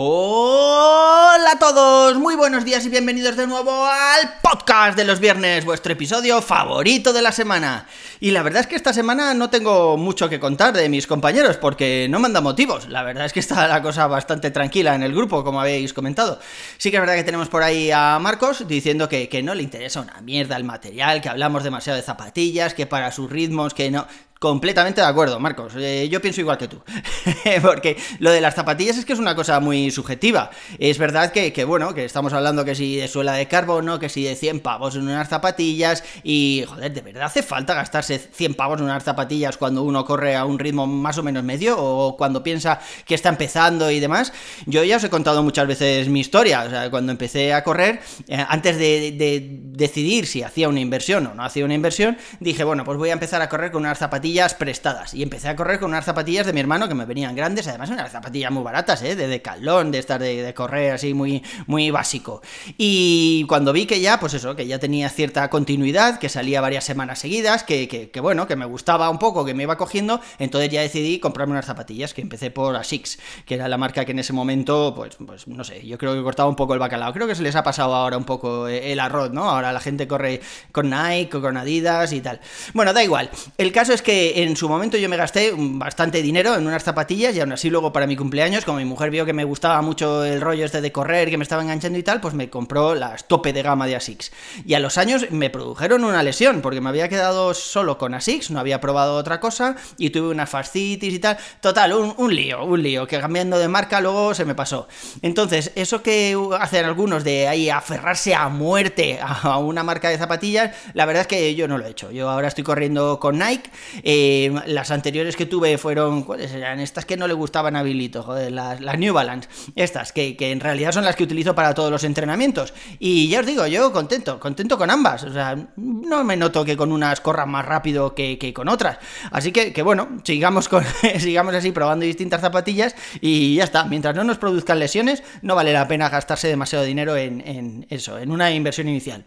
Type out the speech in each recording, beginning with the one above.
Hola a todos, muy buenos días y bienvenidos de nuevo al podcast de los viernes, vuestro episodio favorito de la semana. Y la verdad es que esta semana no tengo mucho que contar de mis compañeros porque no manda motivos. La verdad es que está la cosa bastante tranquila en el grupo, como habéis comentado. Sí que es verdad que tenemos por ahí a Marcos diciendo que, que no le interesa una mierda el material, que hablamos demasiado de zapatillas, que para sus ritmos, que no... Completamente de acuerdo, Marcos. Eh, yo pienso igual que tú. Porque lo de las zapatillas es que es una cosa muy subjetiva. Es verdad que, que, bueno, que estamos hablando que si de suela de carbono, que si de 100 pavos en unas zapatillas. Y, joder, ¿de verdad hace falta gastarse 100 pavos en unas zapatillas cuando uno corre a un ritmo más o menos medio? O cuando piensa que está empezando y demás. Yo ya os he contado muchas veces mi historia. O sea, cuando empecé a correr, eh, antes de, de decidir si hacía una inversión o no hacía una inversión, dije, bueno, pues voy a empezar a correr con unas zapatillas prestadas. Y empecé a correr con unas zapatillas de mi hermano que me venían grandes, además unas zapatillas muy baratas, ¿eh? de decalón, de estar de, correr así muy, muy básico. Y cuando vi que ya, pues eso, que ya tenía cierta continuidad, que salía varias semanas seguidas, que, que, bueno, que me gustaba un poco, que me iba cogiendo, entonces ya decidí comprarme unas zapatillas, que empecé por Asics, que era la marca que en ese momento, pues, pues no sé, yo creo que cortaba un poco el bacalao. Creo que se les ha pasado ahora un poco el arroz, ¿no? Ahora la gente corre con Nike, con Adidas y tal. Bueno, da igual. El caso es que en su momento yo me gasté bastante dinero en unas zapatillas y aún así luego para mi cumpleaños, como mi mujer vio que me gustaba mucho el rollo este de correr, que me estaba enganchando y tal, pues me compró las tope de gama de Asics. Y a los años me produjeron una lesión, porque me había quedado solo con Asics, no había probado otra cosa y tuve una fascitis y tal. Total, un, un lío, un lío, que cambiando de marca luego se me pasó. Entonces, eso que hacen algunos de ahí aferrarse a muerte a una marca de zapatillas, la verdad es que yo no lo he hecho. Yo ahora estoy corriendo con Nike. Eh, las anteriores que tuve fueron, ¿cuáles eran? Estas que no le gustaban a Bilito, joder, las, las New Balance, estas, que, que, en realidad son las que utilizo para todos los entrenamientos. Y ya os digo, yo contento, contento con ambas, o sea, no me noto que con unas corran más rápido que, que con otras. Así que, que bueno, sigamos, con, sigamos así probando distintas zapatillas y ya está, mientras no nos produzcan lesiones, no vale la pena gastarse demasiado dinero en, en eso, en una inversión inicial.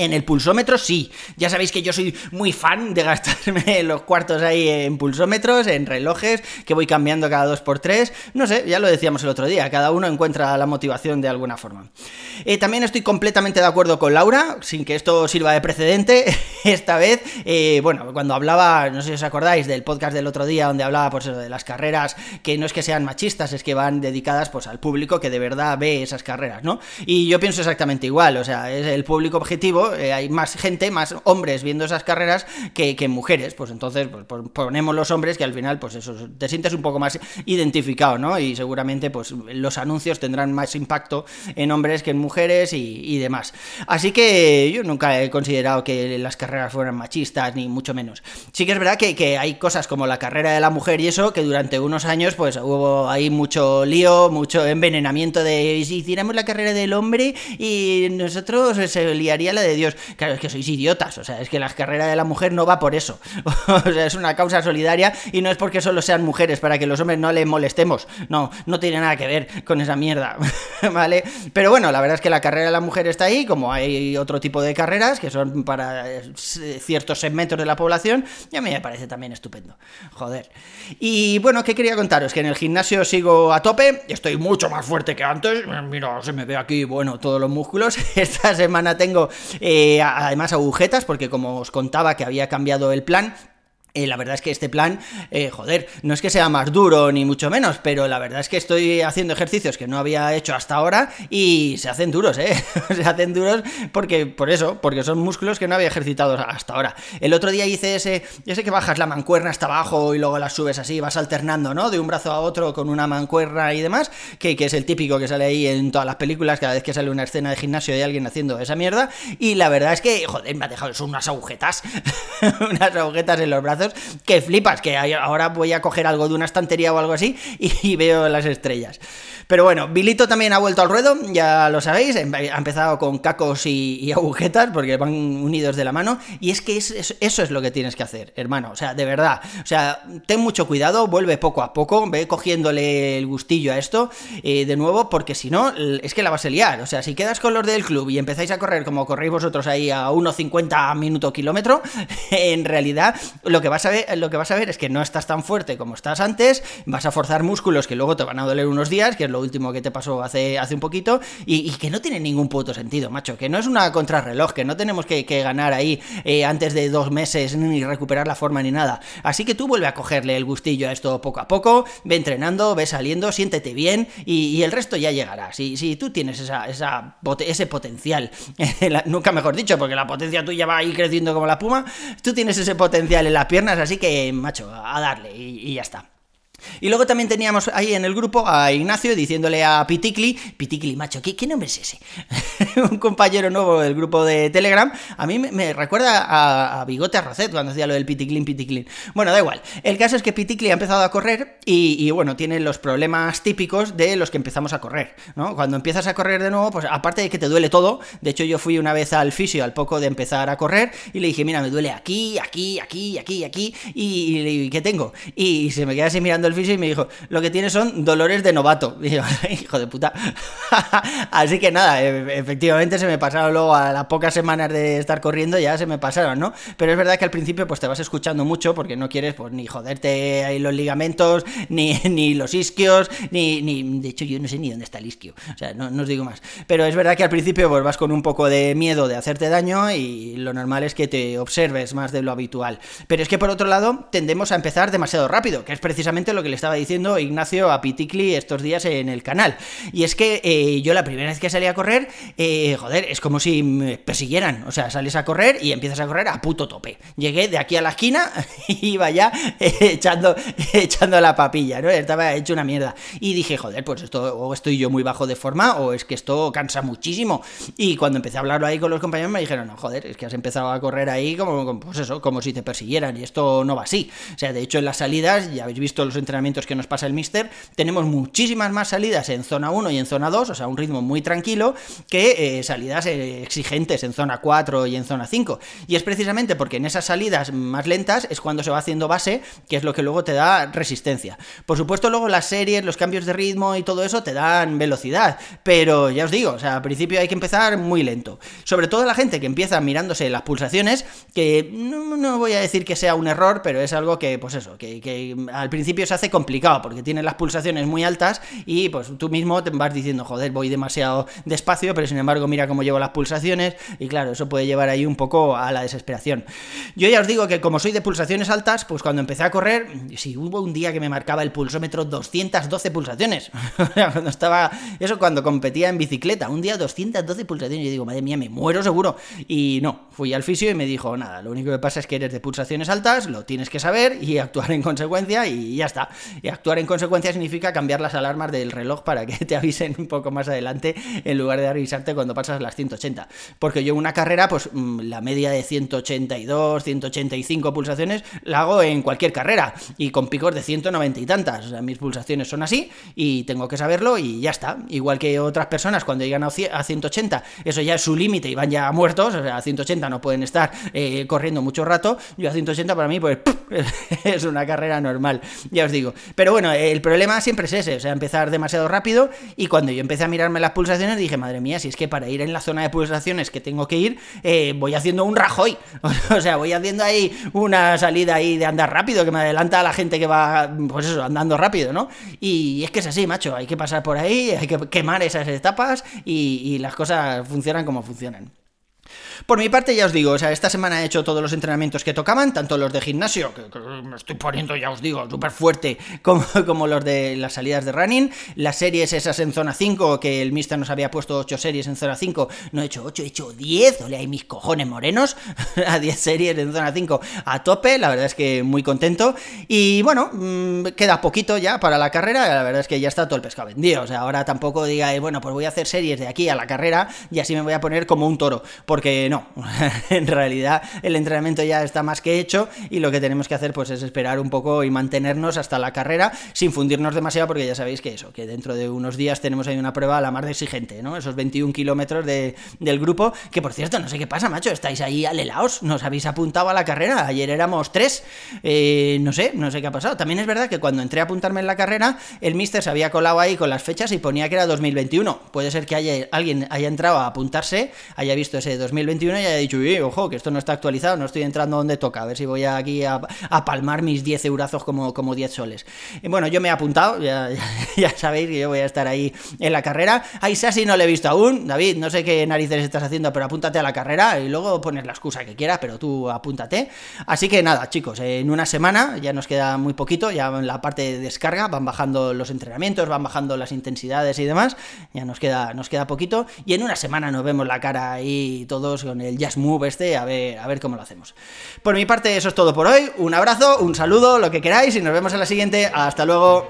En el pulsómetro sí, ya sabéis que yo soy muy fan de gastarme los cuartos ahí en pulsómetros, en relojes, que voy cambiando cada 2x3, no sé, ya lo decíamos el otro día, cada uno encuentra la motivación de alguna forma. Eh, también estoy completamente de acuerdo con Laura, sin que esto sirva de precedente, esta vez, eh, bueno, cuando hablaba, no sé si os acordáis del podcast del otro día, donde hablaba pues de las carreras, que no es que sean machistas, es que van dedicadas pues al público que de verdad ve esas carreras, ¿no? Y yo pienso exactamente igual, o sea, es el público objetivo, eh, hay más gente, más hombres viendo esas carreras que, que mujeres, pues entonces pues, ponemos los hombres que al final, pues eso, te sientes un poco más identificado, ¿no? Y seguramente, pues los anuncios tendrán más impacto en hombres que en mujeres y, demás. Así que yo nunca he considerado que las carreras fueran machistas, ni mucho menos. Sí que es verdad que, que hay cosas como la carrera de la mujer y eso, que durante unos años, pues hubo ahí mucho lío, mucho envenenamiento de si hiciéramos la carrera del hombre y nosotros se liaría la de Dios. Claro, es que sois idiotas. O sea, es que la carrera de la mujer no va por eso. o sea, es una causa solidaria y no es porque solo sean mujeres para que los hombres no le molestemos. No, no tiene nada que ver con esa mierda. ¿Vale? Pero bueno, la verdad es que la carrera de la mujer está ahí, como hay otro tipo de carreras que son para ciertos segmentos de la población, y a mí me parece también estupendo. Joder. Y bueno, ¿qué quería contaros? Que en el gimnasio sigo a tope, estoy mucho más fuerte que antes. Mira, se me ve aquí, bueno, todos los músculos. Esta semana tengo eh, además agujetas, porque como os contaba que había cambiado el plan, eh, la verdad es que este plan, eh, joder, no es que sea más duro ni mucho menos, pero la verdad es que estoy haciendo ejercicios que no había hecho hasta ahora y se hacen duros, ¿eh? se hacen duros porque, por eso, porque son músculos que no había ejercitado hasta ahora. El otro día hice ese, ese que bajas la mancuerna hasta abajo y luego la subes así, vas alternando, ¿no? De un brazo a otro con una mancuerna y demás, que, que es el típico que sale ahí en todas las películas, cada vez que sale una escena de gimnasio de alguien haciendo esa mierda. Y la verdad es que, joder, me ha dejado, son unas agujetas, unas agujetas en los brazos que flipas, que ahora voy a coger algo de una estantería o algo así y, veo las estrellas. Pero bueno, Bilito también ha vuelto al ruedo, ya lo sabéis, em, ha empezado con cacos y, agujetas porque van unidos de la mano. Y es que eso es lo que tienes que hacer, hermano, o sea, de verdad, o sea, ten mucho cuidado, vuelve poco a poco, ve cogiéndole el gustillo a esto eh, de nuevo porque si no, es que la vas a liar, o sea, si quedas con los del club y empezáis a correr como corréis vosotros ahí a 1,50 minuto kilómetro, en realidad lo que, vas a ver, lo que vas a ver es que no estás tan fuerte como estás antes, vas a forzar músculos que luego te van a doler unos días, que es lo último que te pasó hace, hace un poquito, y, que no tiene ningún puto sentido, macho, que no es una contrarreloj, que no tenemos que, ganar ahí eh, antes de dos meses ni recuperar la forma ni nada. Así que tú vuelve a cogerle el gustillo a esto poco a poco, ve entrenando, ve saliendo, siéntete bien y, el resto ya llegará. Si, si tú tienes esa, esa, ese potencial, nunca mejor dicho, porque la potencia tuya va ahí creciendo como la puma, tú tienes ese potencial en las piernas, así que, macho, a darle y ya está. Y luego también teníamos ahí en el grupo a Ignacio diciéndole a Piticli, Piticli, macho, ¿qué, nombre es ese? un compañero nuevo del grupo de Telegram. A mí me, recuerda a, Bigote Arrocet cuando hacía lo del Piticlin, Piticlin. Bueno, da igual. El caso es que Piticli ha empezado a correr y, bueno, tiene los problemas típicos de los que empezamos a correr, ¿no? Cuando empiezas a correr de nuevo, pues aparte de que te duele todo, de hecho yo fui una vez al fisio al poco de empezar a correr y le dije, mira, me duele aquí, aquí, aquí, aquí, aquí, y, y ¿qué tengo? Y se me queda así mirando el fisio y me dijo, lo que tiene son dolores de novato. Y yo, hijo de puta. Así que nada, e, efectivamente se me pasaron luego a las pocas semanas de estar corriendo, ya se me pasaron, ¿no? Pero es verdad que al principio pues te vas escuchando mucho porque no quieres pues ni joderte ahí los ligamentos, ni, ni los isquios, ni, ni... De hecho yo no sé ni dónde está el isquio, o sea, no, no os digo más. Pero es verdad que al principio pues vas con un poco de miedo de hacerte daño y lo normal es que te observes más de lo habitual. Pero es que por otro lado tendemos a empezar demasiado rápido, que es precisamente lo que le estaba diciendo Ignacio a Piticli estos días en el canal. Y es que eh, yo la primera vez que salí a correr, eh, joder, es como si me persiguieran. O sea, sales a correr y empiezas a correr a puto tope. Llegué de aquí a la esquina y iba ya eh, echando, echando la papilla, ¿no? Estaba hecho una mierda. Y dije, joder, pues esto, o estoy yo muy bajo de forma, o es que esto cansa muchísimo. Y cuando empecé a hablarlo ahí con los compañeros me dijeron, no, joder, es que has empezado a correr ahí como, pues eso, como si te persiguieran. Y esto no va así. O sea, de hecho, en las salidas, ya habéis visto los entrenamientos que nos pasa el Mister, tenemos muchísimas más salidas en zona 1 y en zona 2, o sea, un ritmo muy tranquilo, que eh, salidas eh, exigentes en zona 4 y en zona 5. Y es precisamente porque en esas salidas más lentas es cuando se va haciendo base, que es lo que luego te da resistencia. Por supuesto, luego las series, los cambios de ritmo y todo eso te dan velocidad, pero ya os digo, o sea, al principio hay que empezar muy lento. Sobre todo la gente que empieza mirándose las pulsaciones, que no, voy a decir que sea un error, pero es algo que, pues eso, que, que al principio se hace complicado porque tiene las pulsaciones muy altas y pues tú mismo te vas diciendo, joder, voy demasiado despacio, pero sin embargo mira cómo llevo las pulsaciones y claro, eso puede llevar ahí un poco a la desesperación. Yo ya os digo que como soy de pulsaciones altas, pues cuando empecé a correr, si hubo un día que me marcaba el pulsómetro 212 pulsaciones. cuando estaba, eso cuando competía en bicicleta, un día 212 pulsaciones, yo digo, madre mía, me muero seguro. Y no, fui al fisio y me dijo, nada, lo único que pasa es que eres de pulsaciones altas, lo tienes que saber y actuar en consecuencia y ya está. Y actuar en consecuencia significa cambiar las alarmas del reloj para que te avisen un poco más adelante en lugar de avisarte cuando pasas las 180. Porque yo una carrera, pues mm, la media de 182, 185 pulsaciones la hago en cualquier carrera y con picos de 190 y tantas. O sea, mis pulsaciones son así y tengo que saberlo y ya está. Igual que otras personas cuando llegan a 180, eso ya es su límite y van ya muertos. O sea, a 180 no pueden estar eh, corriendo mucho rato. Yo a 180 para mí, pues es una carrera normal. Ya os digo. Pero bueno, el problema siempre es ese, o sea, empezar demasiado rápido y cuando yo empecé a mirarme las pulsaciones dije, madre mía, si es que para ir en la zona de pulsaciones que tengo que ir, eh, voy haciendo un Rajoy, o sea, voy haciendo ahí una salida ahí de andar rápido que me adelanta a la gente que va, pues eso, andando rápido, ¿no? Y es que es así, macho, hay que pasar por ahí, hay que quemar esas etapas y las cosas funcionan como funcionan. Por mi parte, ya os digo, o sea, esta semana he hecho todos los entrenamientos que tocaban, tanto los de gimnasio, que, me estoy poniendo, ya os digo, súper fuerte, como, como los de las salidas de running, las series esas en zona 5, que el Mister nos había puesto 8 series en zona 5, no he hecho 8, he hecho 10, ole, hay mis cojones morenos, a 10 series en zona 5 a tope, la verdad es que muy contento, y bueno, mm, queda poquito ya para la carrera, la verdad es que ya está todo el pescado vendido, o sea, ahora tampoco diga, bueno, pues voy a hacer series de aquí a la carrera y así me voy a poner como un toro, porque porque no, en realidad el entrenamiento ya está más que hecho y lo que tenemos que hacer pues es esperar un poco y mantenernos hasta la carrera sin fundirnos demasiado porque ya sabéis que eso, que dentro de unos días tenemos ahí una prueba la más de exigente, ¿no? Esos 21 kilómetros de, del grupo, que por cierto, no sé qué pasa, macho, estáis ahí alelaos, nos habéis apuntado a la carrera, ayer éramos tres, eh, no sé, no sé qué ha pasado. También es verdad que cuando entré a apuntarme en la carrera, el mister se había colado ahí con las fechas y ponía que era 2021. Puede ser que haya, alguien haya entrado a apuntarse, haya visto ese 2021 y haya dicho, ojo, que esto no está actualizado, no estoy entrando donde toca, a ver si voy aquí a, palmar mis 10 eurazos como, como 10 soles. Bueno, yo me he apuntado, ya, ya, sabéis que yo voy a estar ahí en la carrera. A Isasi no le he visto aún, David, no sé qué narices estás haciendo, pero apúntate a la carrera y luego pones la excusa que quieras, pero tú apúntate. Así que nada, chicos, en una semana ya nos queda muy poquito, ya en la parte de descarga van bajando los entrenamientos, van bajando las intensidades y demás, ya nos queda, nos queda poquito y en una semana nos vemos la cara ahí todos con el Jazz Move este, a ver, a ver cómo lo hacemos. Por mi parte eso es todo por hoy, un abrazo, un saludo, lo que queráis y nos vemos en la siguiente, hasta luego.